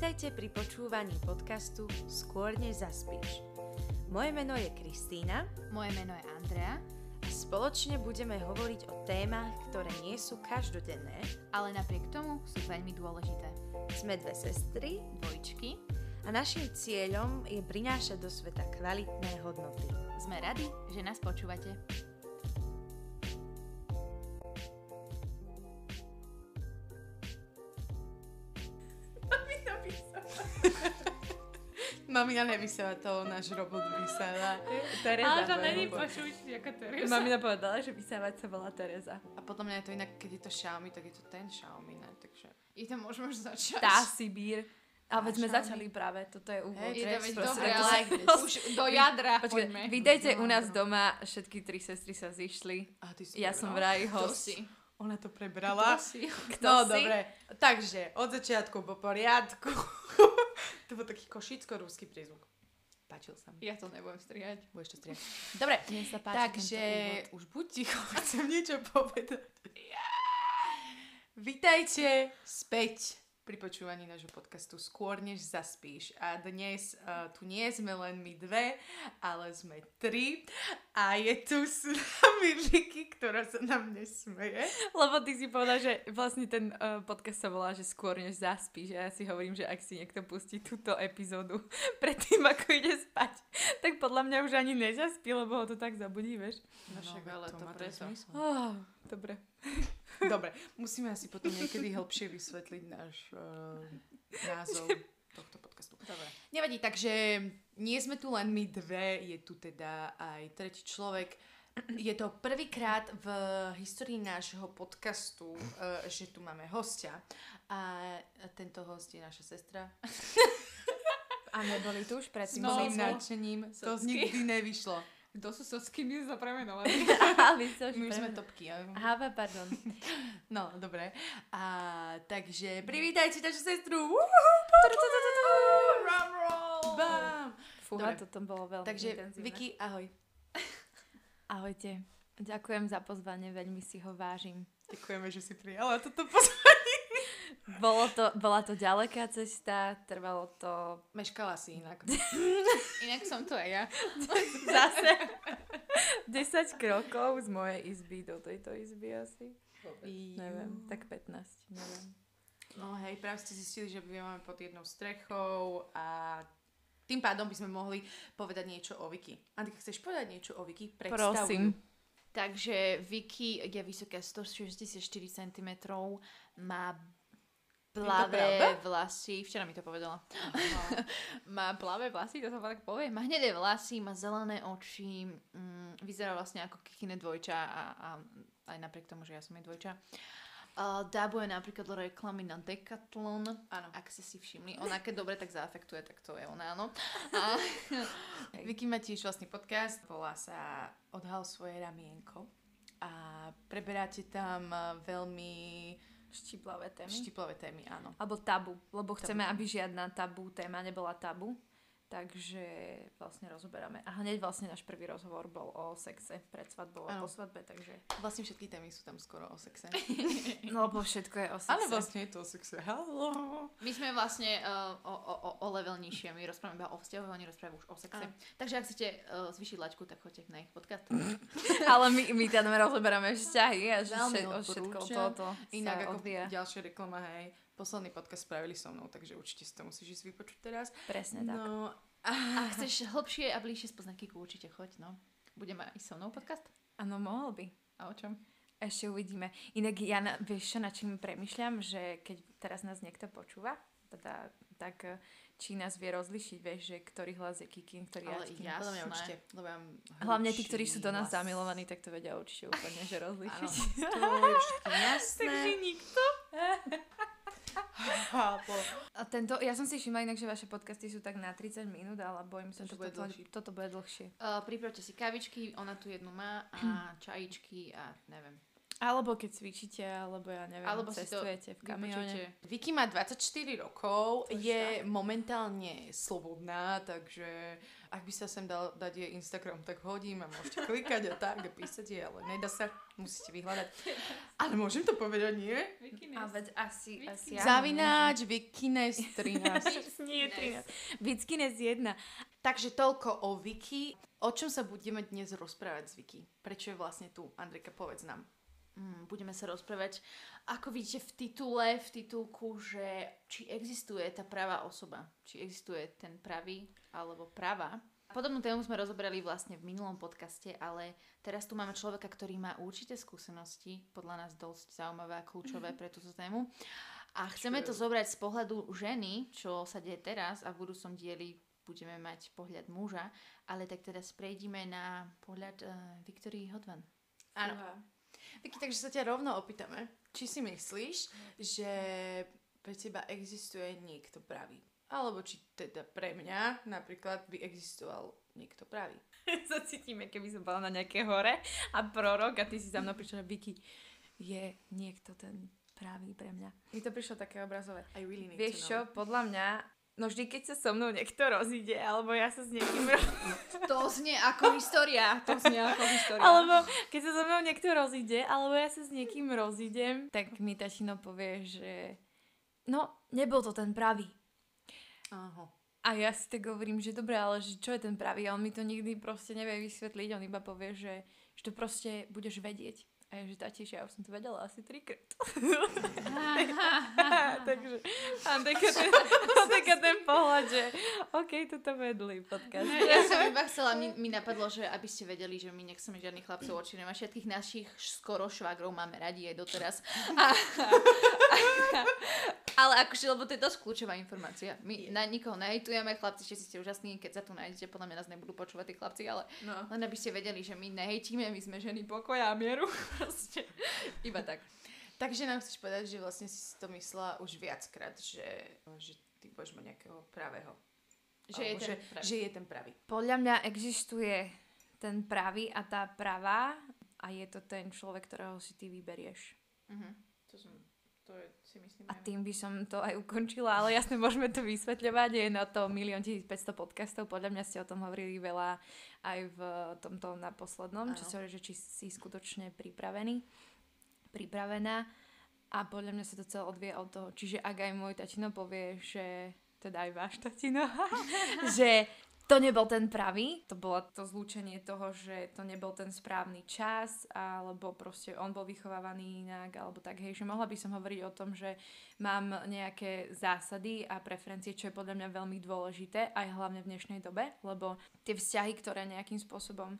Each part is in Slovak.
Vítajte pri počúvaní podcastu Skôr než zaspíš. Moje meno je Kristýna Moje meno je Andrea, a spoločne budeme hovoriť o témach, ktoré nie sú každodenné. ale napriek tomu sú veľmi dôležité. Sme dve sestry Dvojčky, a našim cieľom je prinášať do sveta kvalitné hodnoty. sme radi, že nás počúvate. Mamina nevysiela to, náš robot vysiela. Tereza. Ale to není počuť ako Teresa. Mamina povedala, že vysávať sa volá Tereza. A podľa mňa je to inak, keď je to Xiaomi, tak je to ten Xiaomi, ne? Takže... I to môžeme už začať. Tá Sibír. Ale veď sme začali práve, toto je úvod. To veď Proste, dobre, to ale už do jadra Počkaj, poďme. vítajte u nás No. doma, všetky tri sestry sa zišli. A ty si Ja to som vraj To host. si. Ona to prebrala. To si. Kto no, si? dobre. Takže, od začiatku po poriadku. to bol taký košicko-rúsky prízvuk. Páčil sa mi. Ja to nebudem strihať. Budeš to strieť. Dobre, Mne sa páči takže už buď ticho, chcem niečo povedať. Vítajte späť pri počúvaní nášho podcastu Skôr než zaspíš. A dnes uh, tu nie sme len my dve, ale sme tri. A je tu s nami Vicky, ktorá sa nám nesmeje. Lebo ty si povedal, že vlastne ten uh, podcast sa volá, že skôr než zaspíš. A ja si hovorím, že ak si niekto pustí túto epizódu predtým, ako ide spať, tak podľa mňa už ani nezaspí, lebo ho to tak zabudí, vieš. No však ale to má ten preto. zmysel. Oh, dobre. Dobre, musíme asi potom niekedy hĺbšie vysvetliť náš uh, názov tohto podcastu. Dobre. Nevadí, takže nie sme tu len my dve, je tu teda aj tretí človek. Je to prvýkrát v histórii nášho podcastu, uh, že tu máme hostia. A tento host je naša sestra. A neboli tu už predtým? S No, malým nadšením. To nikdy nevyšlo. Kto sú socky, my sa premenovali. My už sme topky. Aha, pardon. No, dobre. A takže privítajte našu sestru. Bam. Fúha, Dobre. toto bolo veľmi Takže intenzívne. Vicky, ahoj. Ahojte. Ďakujem za pozvanie, veľmi si ho vážim. Ďakujeme, že si prijala toto pozvanie. Bolo to, bola to ďaleká cesta, trvalo to Meškala si inak. Inak som tu aj ja. zase 10 krokov z mojej izby do tejto izby asi. Neviem, tak 15, neviem. No hej, práve ste zistili, že bývame pod jednou strechou a tým pádom by sme mohli povedať niečo o Viki. Antika, chceš povedať niečo o Viki? Predstav Prosím. Takže Vicky je vysoká 164 cm, má plavé vlasy, včera mi to povedala. má plavé vlasy, to sa tak povie. Má hnedé vlasy, má zelené oči, mm, vyzerá vlastne ako kikine dvojča a, a aj napriek tomu, že ja som jej dvojča. Uh, dábuje napríklad do reklamy na Decathlon, Áno. ak ste si všimli. Ona keď dobre tak zaafektuje, tak to je ona, áno. A, Vicky má tiež vlastný podcast, volá sa Odhal svoje ramienko a preberáte tam veľmi Štiplavé témy. štiplavé témy, áno. Alebo tabu, lebo Tabu. chceme, aby žiadna tabu téma nebola tabu. Takže vlastne rozoberáme. A hneď vlastne náš prvý rozhovor bol o sexe pred svadbou a po svadbe, takže... Vlastne všetky témy sú tam skoro o sexe. No lebo všetko je o sexe. Ale vlastne je to o sexe. Haló. My sme vlastne uh, o, o, o, o level nižšie, my rozprávame iba o vzťahu, oni rozprávajú už o sexe. Áno. Takže ak chcete uh, zvyšiť laťku, tak choďte na ich podcast. Ale my, my tam rozoberáme vzťahy a že všet, o všetko toto Inak ako odvíja. ďalšia reklama, hej. Posledný podcast spravili so mnou, takže určite si to musíš ísť vypočuť teraz. Presne tak. No, A chceš hlbšie a bližšie spoznať Kiku, určite choď, no. Budeme aj so mnou podcast? Áno, mohol by. A o čom? Ešte uvidíme. Inak ja, na, vieš čo, na čím premyšľam, že keď teraz nás niekto počúva, teda, tak eh, či nás vie rozlišiť, vieš, že ktorý hlas je Kikin, ktorý Ale ja- podľa mňa Jasné. určite. Lebo ja Hlavne tí, ktorí sú do nás hlas. zamilovaní, tak to vedia určite úplne, že Áno, rozlišiť. to je jasné. nikto. Chápo. A tento, ja som si všimla inak, že vaše podcasty sú tak na 30 minút, ale bojím sa, že Toto bude toto, dlhšie. toto bude dlhšie. Uh, pripravte si kavičky, ona tu jednu má a čajičky a neviem. Alebo keď cvičíte, alebo ja neviem, Alebo si to cestujete v kamióne. Vicky má 24 rokov, To je je momentálne slobodná, takže ak by sa sem dal dať jej Instagram, tak hodím a môžete klikať a tak a písať jej, ale nedá sa, musíte vyhľadať. Ale môžem to povedať, nie? A veď asi, asi áno, Zavináč Vikines 13. Nie, 13. Vickines 1. takže toľko o Vicky. O čom sa budeme dnes rozprávať s Vicky? Prečo je vlastne tu? Andrika, povedz nám. Mm, budeme sa rozprávať, ako vidíte v titule, v titulku, že či existuje tá pravá osoba, či existuje ten pravý alebo pravá. Podobnú tému sme rozobrali vlastne v minulom podcaste, ale teraz tu máme človeka, ktorý má určité skúsenosti, podľa nás dosť zaujímavé a kľúčové pre túto tému. A chceme to zobrať z pohľadu ženy, čo sa deje teraz a v budúcom dieli budeme mať pohľad muža, ale tak teraz prejdime na pohľad uh, Viktorii Hodvan. Áno. Vicky, takže sa ťa rovno opýtame, či si myslíš, že pre teba existuje niekto pravý? Alebo či teda pre mňa napríklad by existoval niekto pravý? sa cítime, keby som bola na nejaké hore a prorok a ty si za mnou prišla, Vicky, je niekto ten pravý pre mňa. Mi to prišlo také obrazové. I really need Vieš čo, podľa mňa, no vždy, keď sa so mnou niekto rozíde, alebo ja sa s niekým To znie ako história. To znie ako história. alebo keď sa so mnou niekto rozíde, alebo ja sa s niekým rozídem, tak mi tačino povie, že no, nebol to ten pravý. Áho. A ja si tak hovorím, že dobre, ale že čo je ten pravý? A on mi to nikdy proste nevie vysvetliť, on iba povie, že, že to proste budeš vedieť. A ja, že tatiš, ja už som to vedela asi trikrát. Takže mám taká ten, taká ten pohľad, že OK, toto vedli podcast. Ja som iba chcela, mi, mi napadlo, že aby ste vedeli, že my nechceme žiadnych chlapcov oči nemá. Všetkých našich skoro švagrov máme radi aj doteraz. A, ale akože, lebo to je dosť kľúčová informácia. My na nikoho nehejtujeme, chlapci, všetci ste úžasní, keď sa tu nájdete, podľa mňa nás nebudú počúvať tí chlapci, ale No. len aby ste vedeli, že my nehejtíme, my sme ženy pokoja a mieru. Proste. Iba tak. Takže nám chceš povedať, že vlastne si to myslela už viackrát, že, že ty budeš mať nejakého pravého. Že je Alebo ten že, pravý. že je ten pravý. Podľa mňa existuje ten pravý a tá pravá a je to ten človek, ktorého si ty vyberieš. Mhm. To, som, to je, si myslím, A tým by som to aj ukončila, ale jasne môžeme to vysvetľovať. Je na to 1 1500 podcastov. Podľa mňa ste o tom hovorili veľa aj v tomto na poslednom, čo sa že či si skutočne pripravený, pripravená. A podľa mňa sa to celé odvie od toho. Čiže ak aj môj tatino povie, že teda aj váš tatino, že to nebol ten pravý, to bolo to zlúčenie toho, že to nebol ten správny čas, alebo proste on bol vychovávaný inak, alebo tak, hej, že mohla by som hovoriť o tom, že mám nejaké zásady a preferencie, čo je podľa mňa veľmi dôležité, aj hlavne v dnešnej dobe, lebo tie vzťahy, ktoré nejakým spôsobom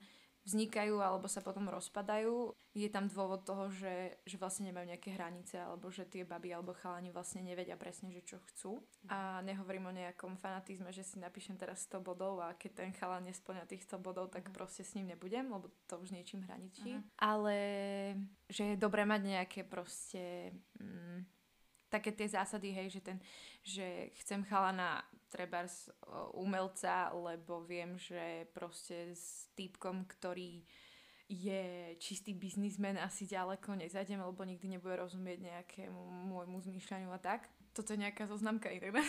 vznikajú alebo sa potom rozpadajú, je tam dôvod toho, že, že vlastne nemajú nejaké hranice alebo že tie baby alebo chalani vlastne nevedia presne, že čo chcú. A nehovorím o nejakom fanatizme, že si napíšem teraz 100 bodov a keď ten chalan nesplňa tých 100 bodov, tak proste s ním nebudem, lebo to už niečím hraničí. Mhm. Ale že je dobré mať nejaké proste... Mm, také tie zásady, hej, že ten, že chcem chalana trebárs o, umelca, lebo viem, že proste s týpkom, ktorý je čistý biznismen, asi ďaleko nezajdem, lebo nikdy nebude rozumieť nejakému môjmu zmýšľaniu a tak. Toto je nejaká zoznamka inak.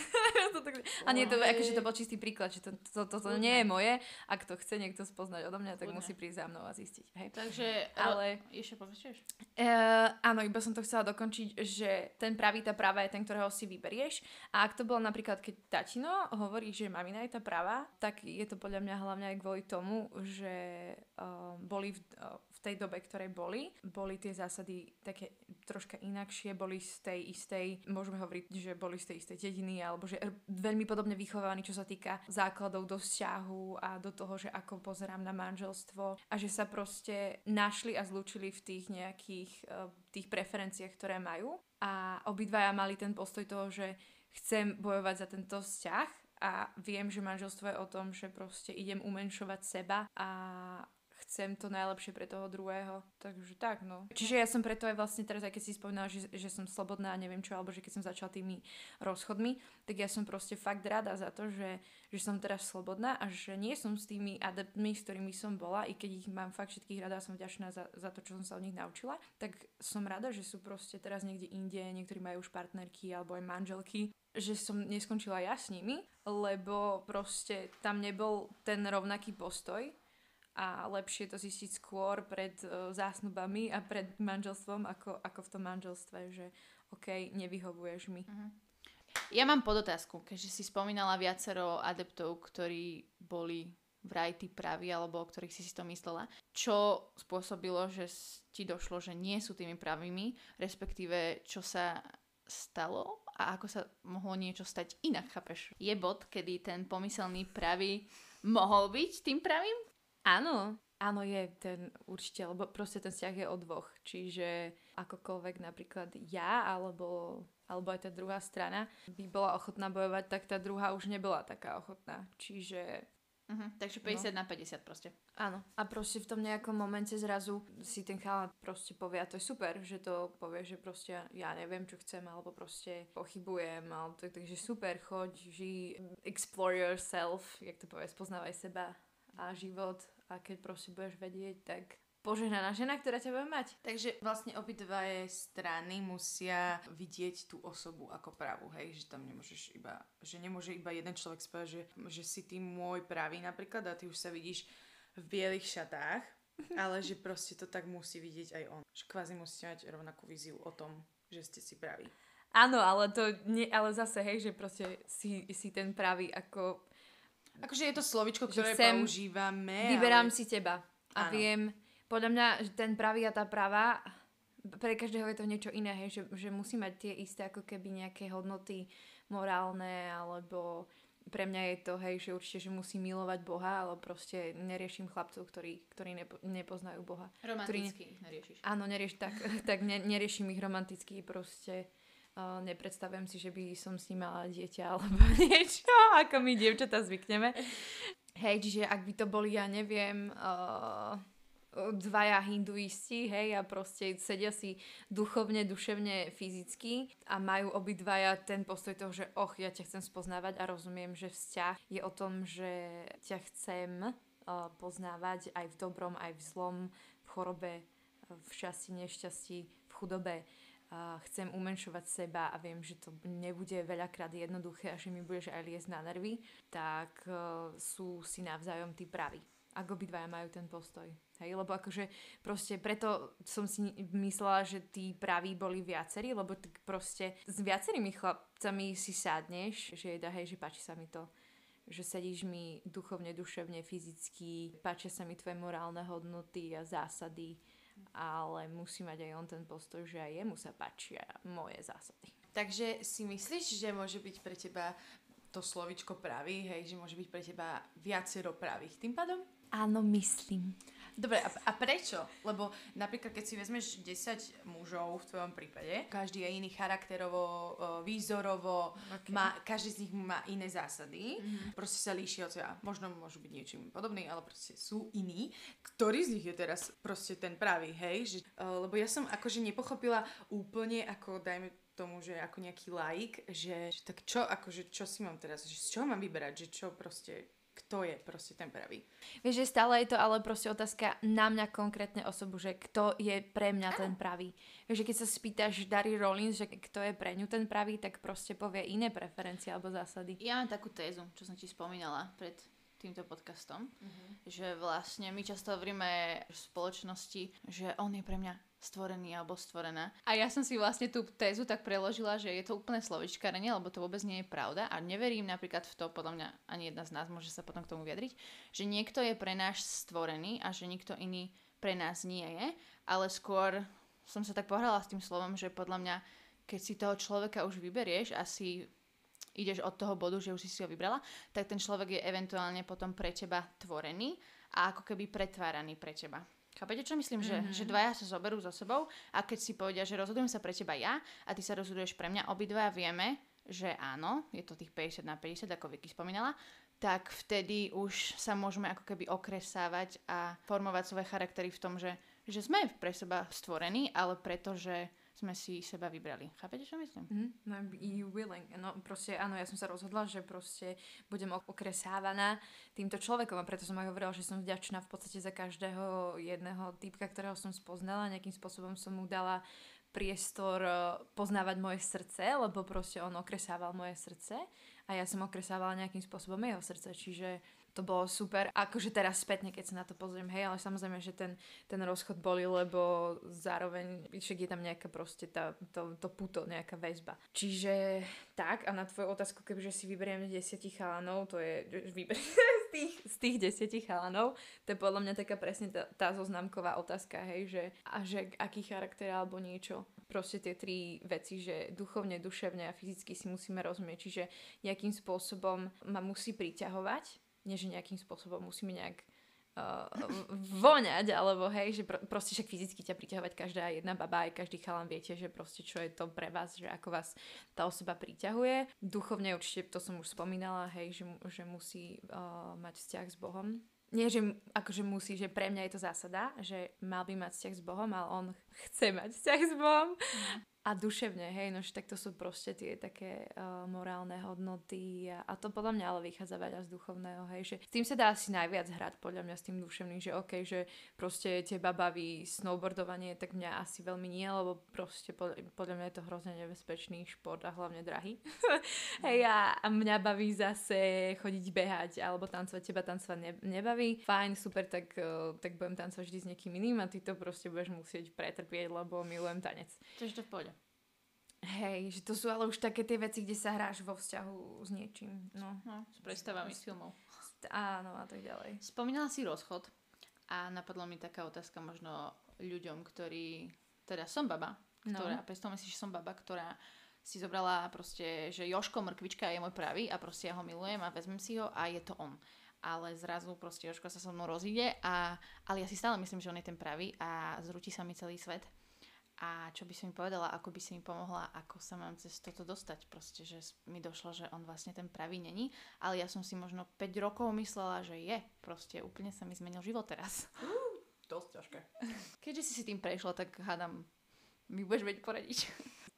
To a nie, to, akože to bol čistý príklad, že to, to, to, to Kľudne. nie je moje. Ak to chce niekto spoznať odo mňa, tak Kľudne. musí prísť za mnou a zistiť. Hej. Takže, Ale- ale... Ešte pokračuješ? Uh, áno, iba som to chcela dokončiť, že ten pravý, tá práva je ten, ktorého si vyberieš. A ak to bolo napríklad, keď tatino hovorí, že mamina je tá práva, tak je to podľa mňa hlavne aj kvôli tomu, že uh, boli v, uh, tej dobe, ktorej boli, boli tie zásady také troška inakšie, boli z tej istej, môžeme hovoriť, že boli z tej istej dediny, alebo že veľmi podobne vychovávaní, čo sa týka základov do vzťahu a do toho, že ako pozerám na manželstvo a že sa proste našli a zlúčili v tých nejakých uh, tých preferenciách, ktoré majú. A obidvaja mali ten postoj toho, že chcem bojovať za tento vzťah a viem, že manželstvo je o tom, že proste idem umenšovať seba a chcem to najlepšie pre toho druhého. Takže tak, no. Čiže ja som preto aj vlastne teraz, aj keď si spomínala, že, že som slobodná a neviem čo, alebo že keď som začala tými rozchodmi, tak ja som proste fakt rada za to, že, že som teraz slobodná a že nie som s tými adeptmi, s ktorými som bola, i keď ich mám fakt všetkých rada a som vďačná za, za to, čo som sa od nich naučila, tak som rada, že sú proste teraz niekde inde, niektorí majú už partnerky alebo aj manželky, že som neskončila ja s nimi, lebo proste tam nebol ten rovnaký postoj a lepšie to zistiť skôr pred uh, zásnubami a pred manželstvom ako, ako v tom manželstve, že OK, nevyhovuješ mi. Uh-huh. Ja mám podotázku, keďže si spomínala viacero adeptov, ktorí boli vraj tí praví, alebo o ktorých si si to myslela. Čo spôsobilo, že ti došlo, že nie sú tými pravými, respektíve čo sa stalo a ako sa mohlo niečo stať inak, chápeš? Je bod, kedy ten pomyselný pravý mohol byť tým pravým? Áno, áno je ten určite, lebo proste ten vzťah je o dvoch. Čiže akokoľvek napríklad ja alebo, alebo aj tá druhá strana by bola ochotná bojovať, tak tá druhá už nebola taká ochotná. Čiže Uh-huh, takže 50 no. na 50 proste. Áno. A proste v tom nejakom momente zrazu si ten chalán proste povie, a to je super, že to povie, že proste ja neviem, čo chcem, alebo proste pochybujem, alebo tak, takže super, choď, ži, explore yourself, jak to povie, spoznávaj seba a život a keď proste budeš vedieť, tak požehnaná žena, ktorá ťa bude mať. Takže vlastne obidva strany musia vidieť tú osobu ako pravú, hej, že tam nemôžeš iba, že nemôže iba jeden človek spať, že, že si ty môj pravý napríklad a ty už sa vidíš v bielých šatách, ale že proste to tak musí vidieť aj on. Že kvázi musíte mať rovnakú víziu o tom, že ste si praví. Áno, ale to nie, ale zase, hej, že proste si, si ten pravý ako Akože je to slovičko, ktoré chcem, používame. Vyberám ale... si teba. A ano. viem, podľa mňa ten pravý a tá pravá, pre každého je to niečo iné, hej, že, že musí mať tie isté ako keby nejaké hodnoty morálne, alebo pre mňa je to, hej, že určite, že musí milovať Boha, ale proste neriešim chlapcov, ktorí, ktorí nepo, nepoznajú Boha. Romanticky ktorý, neriešiš. Áno, nerieš, tak, tak ne, neriešim ich romanticky, proste Uh, nepredstavujem si, že by som s ním mala dieťa alebo niečo, ako my dievčatá zvykneme. Hej, čiže ak by to boli, ja neviem, uh, dvaja hinduisti, hej, a proste sedia si duchovne, duševne, fyzicky a majú obidvaja ten postoj toho, že och, ja ťa chcem spoznávať a rozumiem, že vzťah je o tom, že ťa chcem uh, poznávať aj v dobrom, aj v zlom, v chorobe, v šťastí, nešťastí, v chudobe chcem umenšovať seba a viem, že to nebude veľakrát jednoduché a že mi budeš aj liesť na nervy, tak uh, sú si navzájom tí praví. Ak obidvaja majú ten postoj. Hej, lebo akože proste preto som si myslela, že tí praví boli viacerí, lebo tak proste s viacerými chlapcami si sádneš, že dá, hej, že páči sa mi to že sedíš mi duchovne, duševne, fyzicky, páčia sa mi tvoje morálne hodnoty a zásady ale musí mať aj on ten postoj, že aj jemu sa páčia moje zásady. Takže si myslíš, že môže byť pre teba to slovičko pravý, hej, že môže byť pre teba viacero pravých tým pádom? Áno, myslím. Dobre, a, a prečo? Lebo napríklad, keď si vezmeš 10 mužov v tvojom prípade, každý je iný charakterovo, výzorovo, okay. má, každý z nich má iné zásady, mm-hmm. proste sa líšia od seba. Možno môžu byť niečím podobný, ale proste sú iní. Ktorý z nich je teraz proste ten pravý, hej? Že, lebo ja som akože nepochopila úplne, ako dajme tomu, že ako nejaký laik, že, že tak čo, akože čo si mám teraz, že z čoho mám vyberať, že čo proste kto je proste ten pravý. Vieš, že stále je to ale proste otázka na mňa konkrétne osobu, že kto je pre mňa ten pravý. Vieš, že keď sa spýtaš Dary Rollins, že kto je pre ňu ten pravý, tak proste povie iné preferencie alebo zásady. Ja mám takú tézu, čo som ti spomínala pred týmto podcastom, uh-huh. že vlastne my často hovoríme v spoločnosti, že on je pre mňa stvorený alebo stvorená. A ja som si vlastne tú tézu tak preložila, že je to úplne slovičkárenie, lebo to vôbec nie je pravda a neverím napríklad v to, podľa mňa ani jedna z nás môže sa potom k tomu vyjadriť, že niekto je pre nás stvorený a že nikto iný pre nás nie je, ale skôr som sa tak pohrala s tým slovom, že podľa mňa, keď si toho človeka už vyberieš a si ideš od toho bodu, že už si si ho vybrala, tak ten človek je eventuálne potom pre teba tvorený a ako keby pretváraný pre teba. Chápete, čo myslím? Že, mm-hmm. že dvaja sa zoberú za sebou a keď si povedia, že rozhodujem sa pre teba ja a ty sa rozhoduješ pre mňa, obidvaja vieme, že áno, je to tých 50 na 50, ako Vicky spomínala, tak vtedy už sa môžeme ako keby okresávať a formovať svoje charaktery v tom, že, že sme pre seba stvorení, ale pretože sme si seba vybrali. Chápete, čo myslím? Mm, no, you willing. No proste áno, ja som sa rozhodla, že proste budem okresávaná týmto človekom a preto som aj hovorila, že som vďačná v podstate za každého jedného typka, ktorého som spoznala. Nejakým spôsobom som mu dala priestor eh, poznávať moje srdce, lebo proste on okresával moje srdce a ja som okresávala nejakým spôsobom jeho srdce, čiže to bolo super. Akože teraz spätne, keď sa na to pozriem, hej, ale samozrejme, že ten, ten rozchod boli, lebo zároveň však je tam nejaká proste tá, to, to puto, nejaká väzba. Čiže tak, a na tvoju otázku, kebyže si vyberiem desiatich chalanov, to je, vyber z tých, z tých desiatich chalanov, to je podľa mňa taká presne tá, tá zoznamková otázka, hej, že, a že aký charakter alebo niečo. Proste tie tri veci, že duchovne, duševne a fyzicky si musíme rozumieť, čiže nejakým spôsobom ma musí priťahovať, nie že nejakým spôsobom musíme nejak uh, voňať, alebo hej, že pr- proste však fyzicky ťa priťahovať každá jedna baba, aj každý chalan viete, že proste čo je to pre vás, že ako vás tá osoba priťahuje. Duchovne určite, to som už spomínala, hej, že, že musí uh, mať vzťah s Bohom. Nie, že akože musí, že pre mňa je to zásada, že mal by mať vzťah s Bohom, ale on chce mať vzťah s Bohom. Mm a duševne, hej, no tak to sú proste tie také uh, morálne hodnoty a, a to podľa mňa ale vychádza veľa z duchovného, hej, že s tým sa dá asi najviac hrať podľa mňa s tým duševným, že ok, že proste teba baví snowboardovanie, tak mňa asi veľmi nie, lebo proste podľa, podľa mňa je to hrozne nebezpečný šport a hlavne drahý. hej, a, a mňa baví zase chodiť behať alebo tancovať, teba tancovať ne, nebaví, fajn, super, tak, uh, tak budem tancovať vždy s niekým iným a ty to proste budeš musieť pretrpieť, lebo milujem tanec. Čiže to v pohode. Hej, že to sú ale už také tie veci, kde sa hráš vo vzťahu s niečím. No, no s predstavami z filmov. Áno a tak ďalej. Spomínala si rozchod a napadla mi taká otázka možno ľuďom, ktorí, teda som baba, ktorá, no. predstavme si, že som baba, ktorá si zobrala proste, že Joško Mrkvička je môj pravý a proste ja ho milujem a vezmem si ho a je to on. Ale zrazu proste Joško sa so mnou rozíde a, ale ja si stále myslím, že on je ten pravý a zrúti sa mi celý svet a čo by si mi povedala, ako by si mi pomohla, ako sa mám cez toto dostať. Proste, že mi došlo, že on vlastne ten pravý není, ale ja som si možno 5 rokov myslela, že je. Proste úplne sa mi zmenil život teraz. Uh, dosť ťažké. Keďže si si tým prešla, tak hádam, mi budeš vedieť poradiť.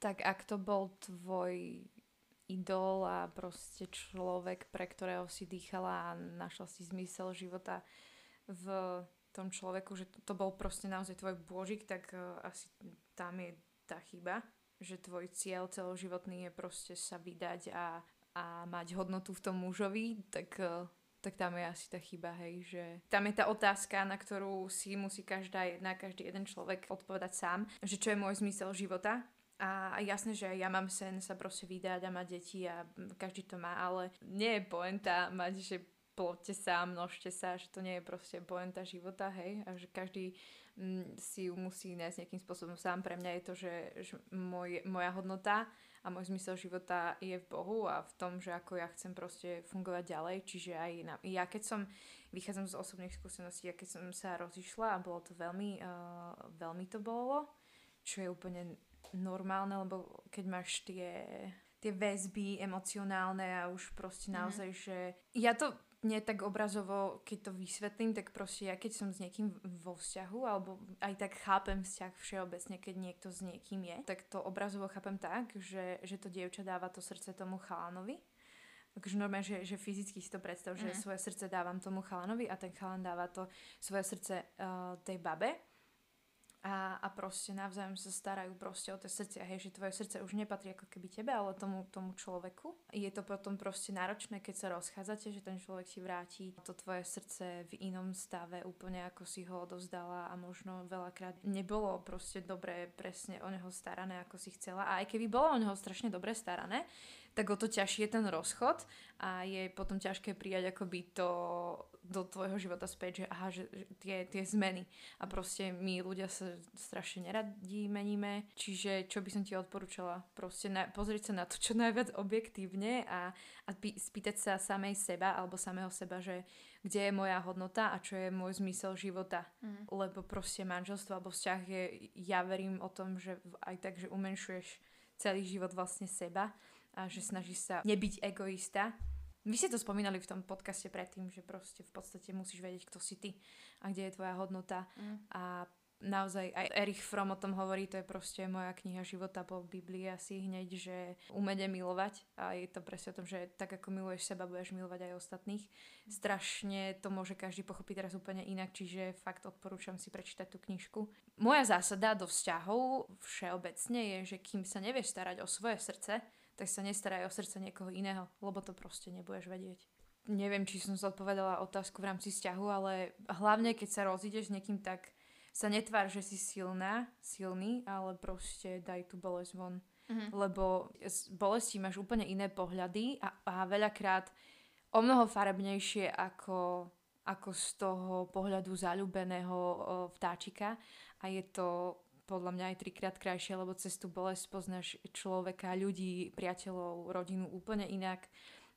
Tak ak to bol tvoj idol a proste človek, pre ktorého si dýchala a našla si zmysel života v tom človeku, že to, bol proste naozaj tvoj božik, tak uh, asi tam je tá chyba, že tvoj cieľ celoživotný je proste sa vydať a, a mať hodnotu v tom mužovi, tak, e, tak tam je asi tá chyba, hej, že tam je tá otázka, na ktorú si musí každá jedna, každý jeden človek odpovedať sám, že čo je môj zmysel života, a jasné, že ja mám sen sa proste vydať a mať deti a každý to má, ale nie je poenta mať, že plotte sa, množte sa, že to nie je proste poenta života, hej, a že každý Mm, si ju musí nájsť nejakým spôsobom sám. Pre mňa je to, že, že môj, moja hodnota a môj zmysel života je v Bohu a v tom, že ako ja chcem proste fungovať ďalej. Čiže aj na, ja keď som, vychádzam z osobných skúseností, ja keď som sa rozišla a bolo to veľmi, uh, veľmi to bolo, čo je úplne normálne, lebo keď máš tie tie väzby emocionálne a už proste mhm. naozaj, že ja to nie tak obrazovo, keď to vysvetlím, tak proste ja keď som s niekým vo vzťahu, alebo aj tak chápem vzťah všeobecne, keď niekto s niekým je, tak to obrazovo chápem tak, že, že to dievča dáva to srdce tomu chalanovi. Takže normálne, že, že fyzicky si to predstav, mm. že mhm. svoje srdce dávam tomu chalanovi a ten chalan dáva to svoje srdce uh, tej babe a, a proste navzájom sa starajú proste o tie srdcia, hej, že tvoje srdce už nepatrí ako keby tebe, ale tomu, tomu človeku. Je to potom proste náročné, keď sa rozchádzate, že ten človek ti vráti to tvoje srdce v inom stave, úplne ako si ho odovzdala a možno veľakrát nebolo proste dobre presne o neho starané, ako si chcela. A aj keby bolo o neho strašne dobre starané, tak o to ťažšie je ten rozchod a je potom ťažké prijať akoby to do tvojho života späť, že aha, že, že tie, tie zmeny a proste my ľudia sa strašne neradí meníme, čiže čo by som ti odporúčala, proste na, pozrieť sa na to čo najviac objektívne a, a pý, spýtať sa samej seba alebo samého seba, že kde je moja hodnota a čo je môj zmysel života. Mm. Lebo proste manželstvo alebo vzťah je, ja verím o tom, že aj tak, že umenšuješ celý život vlastne seba a že snažíš sa nebyť egoista vy ste to spomínali v tom podcaste predtým, že proste v podstate musíš vedieť, kto si ty a kde je tvoja hodnota. Mm. A naozaj aj Erich Fromm o tom hovorí, to je proste moja kniha života po Biblii asi hneď, že umede milovať a je to presne o tom, že tak ako miluješ seba, budeš milovať aj ostatných. Strašne to môže každý pochopiť teraz úplne inak, čiže fakt odporúčam si prečítať tú knižku. Moja zásada do vzťahov všeobecne je, že kým sa nevieš starať o svoje srdce, tak sa nestaraj o srdce niekoho iného, lebo to proste nebudeš vedieť. Neviem, či som zodpovedala otázku v rámci vzťahu, ale hlavne keď sa rozídeš s niekým, tak sa netvár, že si silná, silný, ale proste daj tú bolesť von. Mhm. Lebo z bolesti máš úplne iné pohľady a, a veľakrát o mnoho farebnejšie ako, ako z toho pohľadu zalúbeného vtáčika a je to podľa mňa aj trikrát krajšie, lebo cez tú bolesť poznáš človeka, ľudí, priateľov, rodinu úplne inak,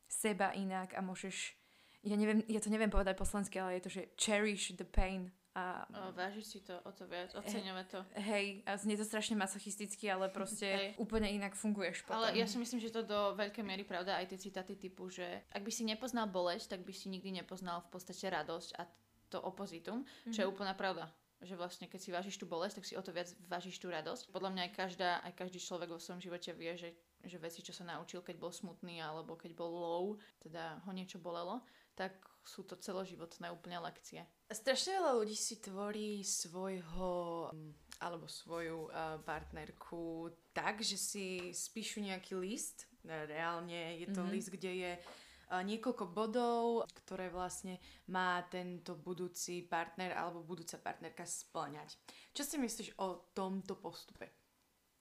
seba inak a môžeš, ja, neviem, ja to neviem povedať po slovensky, ale je to, že cherish the pain. A, O, vážiť si to o to viac, oceňovať to. hej, a znie to strašne masochisticky, ale proste Hej. úplne inak funguješ potom. Ale ja si myslím, že to do veľkej miery pravda aj tie citáty typu, že ak by si nepoznal bolesť, tak by si nikdy nepoznal v podstate radosť a to opozitum, čo je úplná pravda. Že vlastne keď si vážiš tú bolesť, tak si o to viac vážiš tú radosť. Podľa mňa aj, každá, aj každý človek vo svojom živote vie, že, že veci, čo sa naučil, keď bol smutný alebo keď bol low, teda ho niečo bolelo, tak sú to celoživotné úplne lekcie. Strašne veľa ľudí si tvorí svojho mm, alebo svoju uh, partnerku tak, že si spíšu nejaký list. Reálne je to Mhm. list, kde je uh, niekoľko bodov, ktoré vlastne má tento budúci partner alebo budúca partnerka splňať. Čo si myslíš o tomto postupe?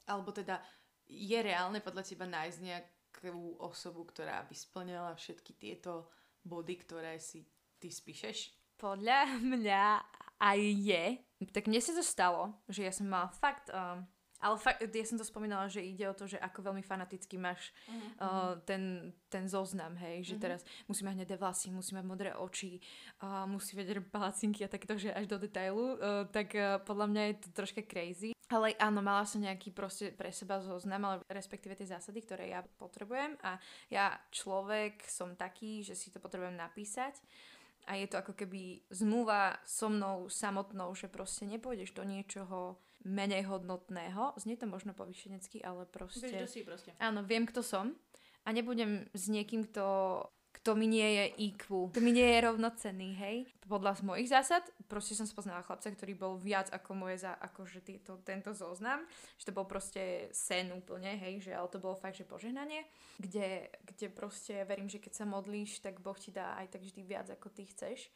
Alebo teda je reálne podľa teba nájsť nejakú osobu, ktorá by splňala všetky tieto body, ktoré si ty spíšeš? Podľa mňa aj je. Tak mne sa to stalo, že ja som mala fakt... Um, ale fakt, ja som to spomínala, že ide o to, že ako veľmi fanaticky máš uh, ten, ten zoznam, hej, že Mhm. teraz musí mať hnedé vlasy, musí mať modré oči, uh, musí vedieť palacinky a takto, že až do detailu, uh, tak uh, podľa mňa je to troška crazy. Ale áno, mala som nejaký proste pre seba zoznam, ale respektíve tie zásady, ktoré ja potrebujem a ja človek som taký, že si to potrebujem napísať a je to ako keby zmluva so mnou samotnou, že proste nepôjdeš do niečoho menej hodnotného. Znie to možno povyšenecky, ale proste... Vieš, si proste. Áno, viem, kto som a nebudem s niekým, kto, kto mi nie je IQ, kto mi nie je rovnocenný, hej. Podľa mojich zásad, proste som spoznala chlapca, ktorý bol viac ako moje, za, akože týto, tento zoznam, že to bol proste sen úplne, hej, že ale to bolo fakt, že požehnanie, kde, kde proste verím, že keď sa modlíš, tak Boh ti dá aj tak vždy viac, ako ty chceš.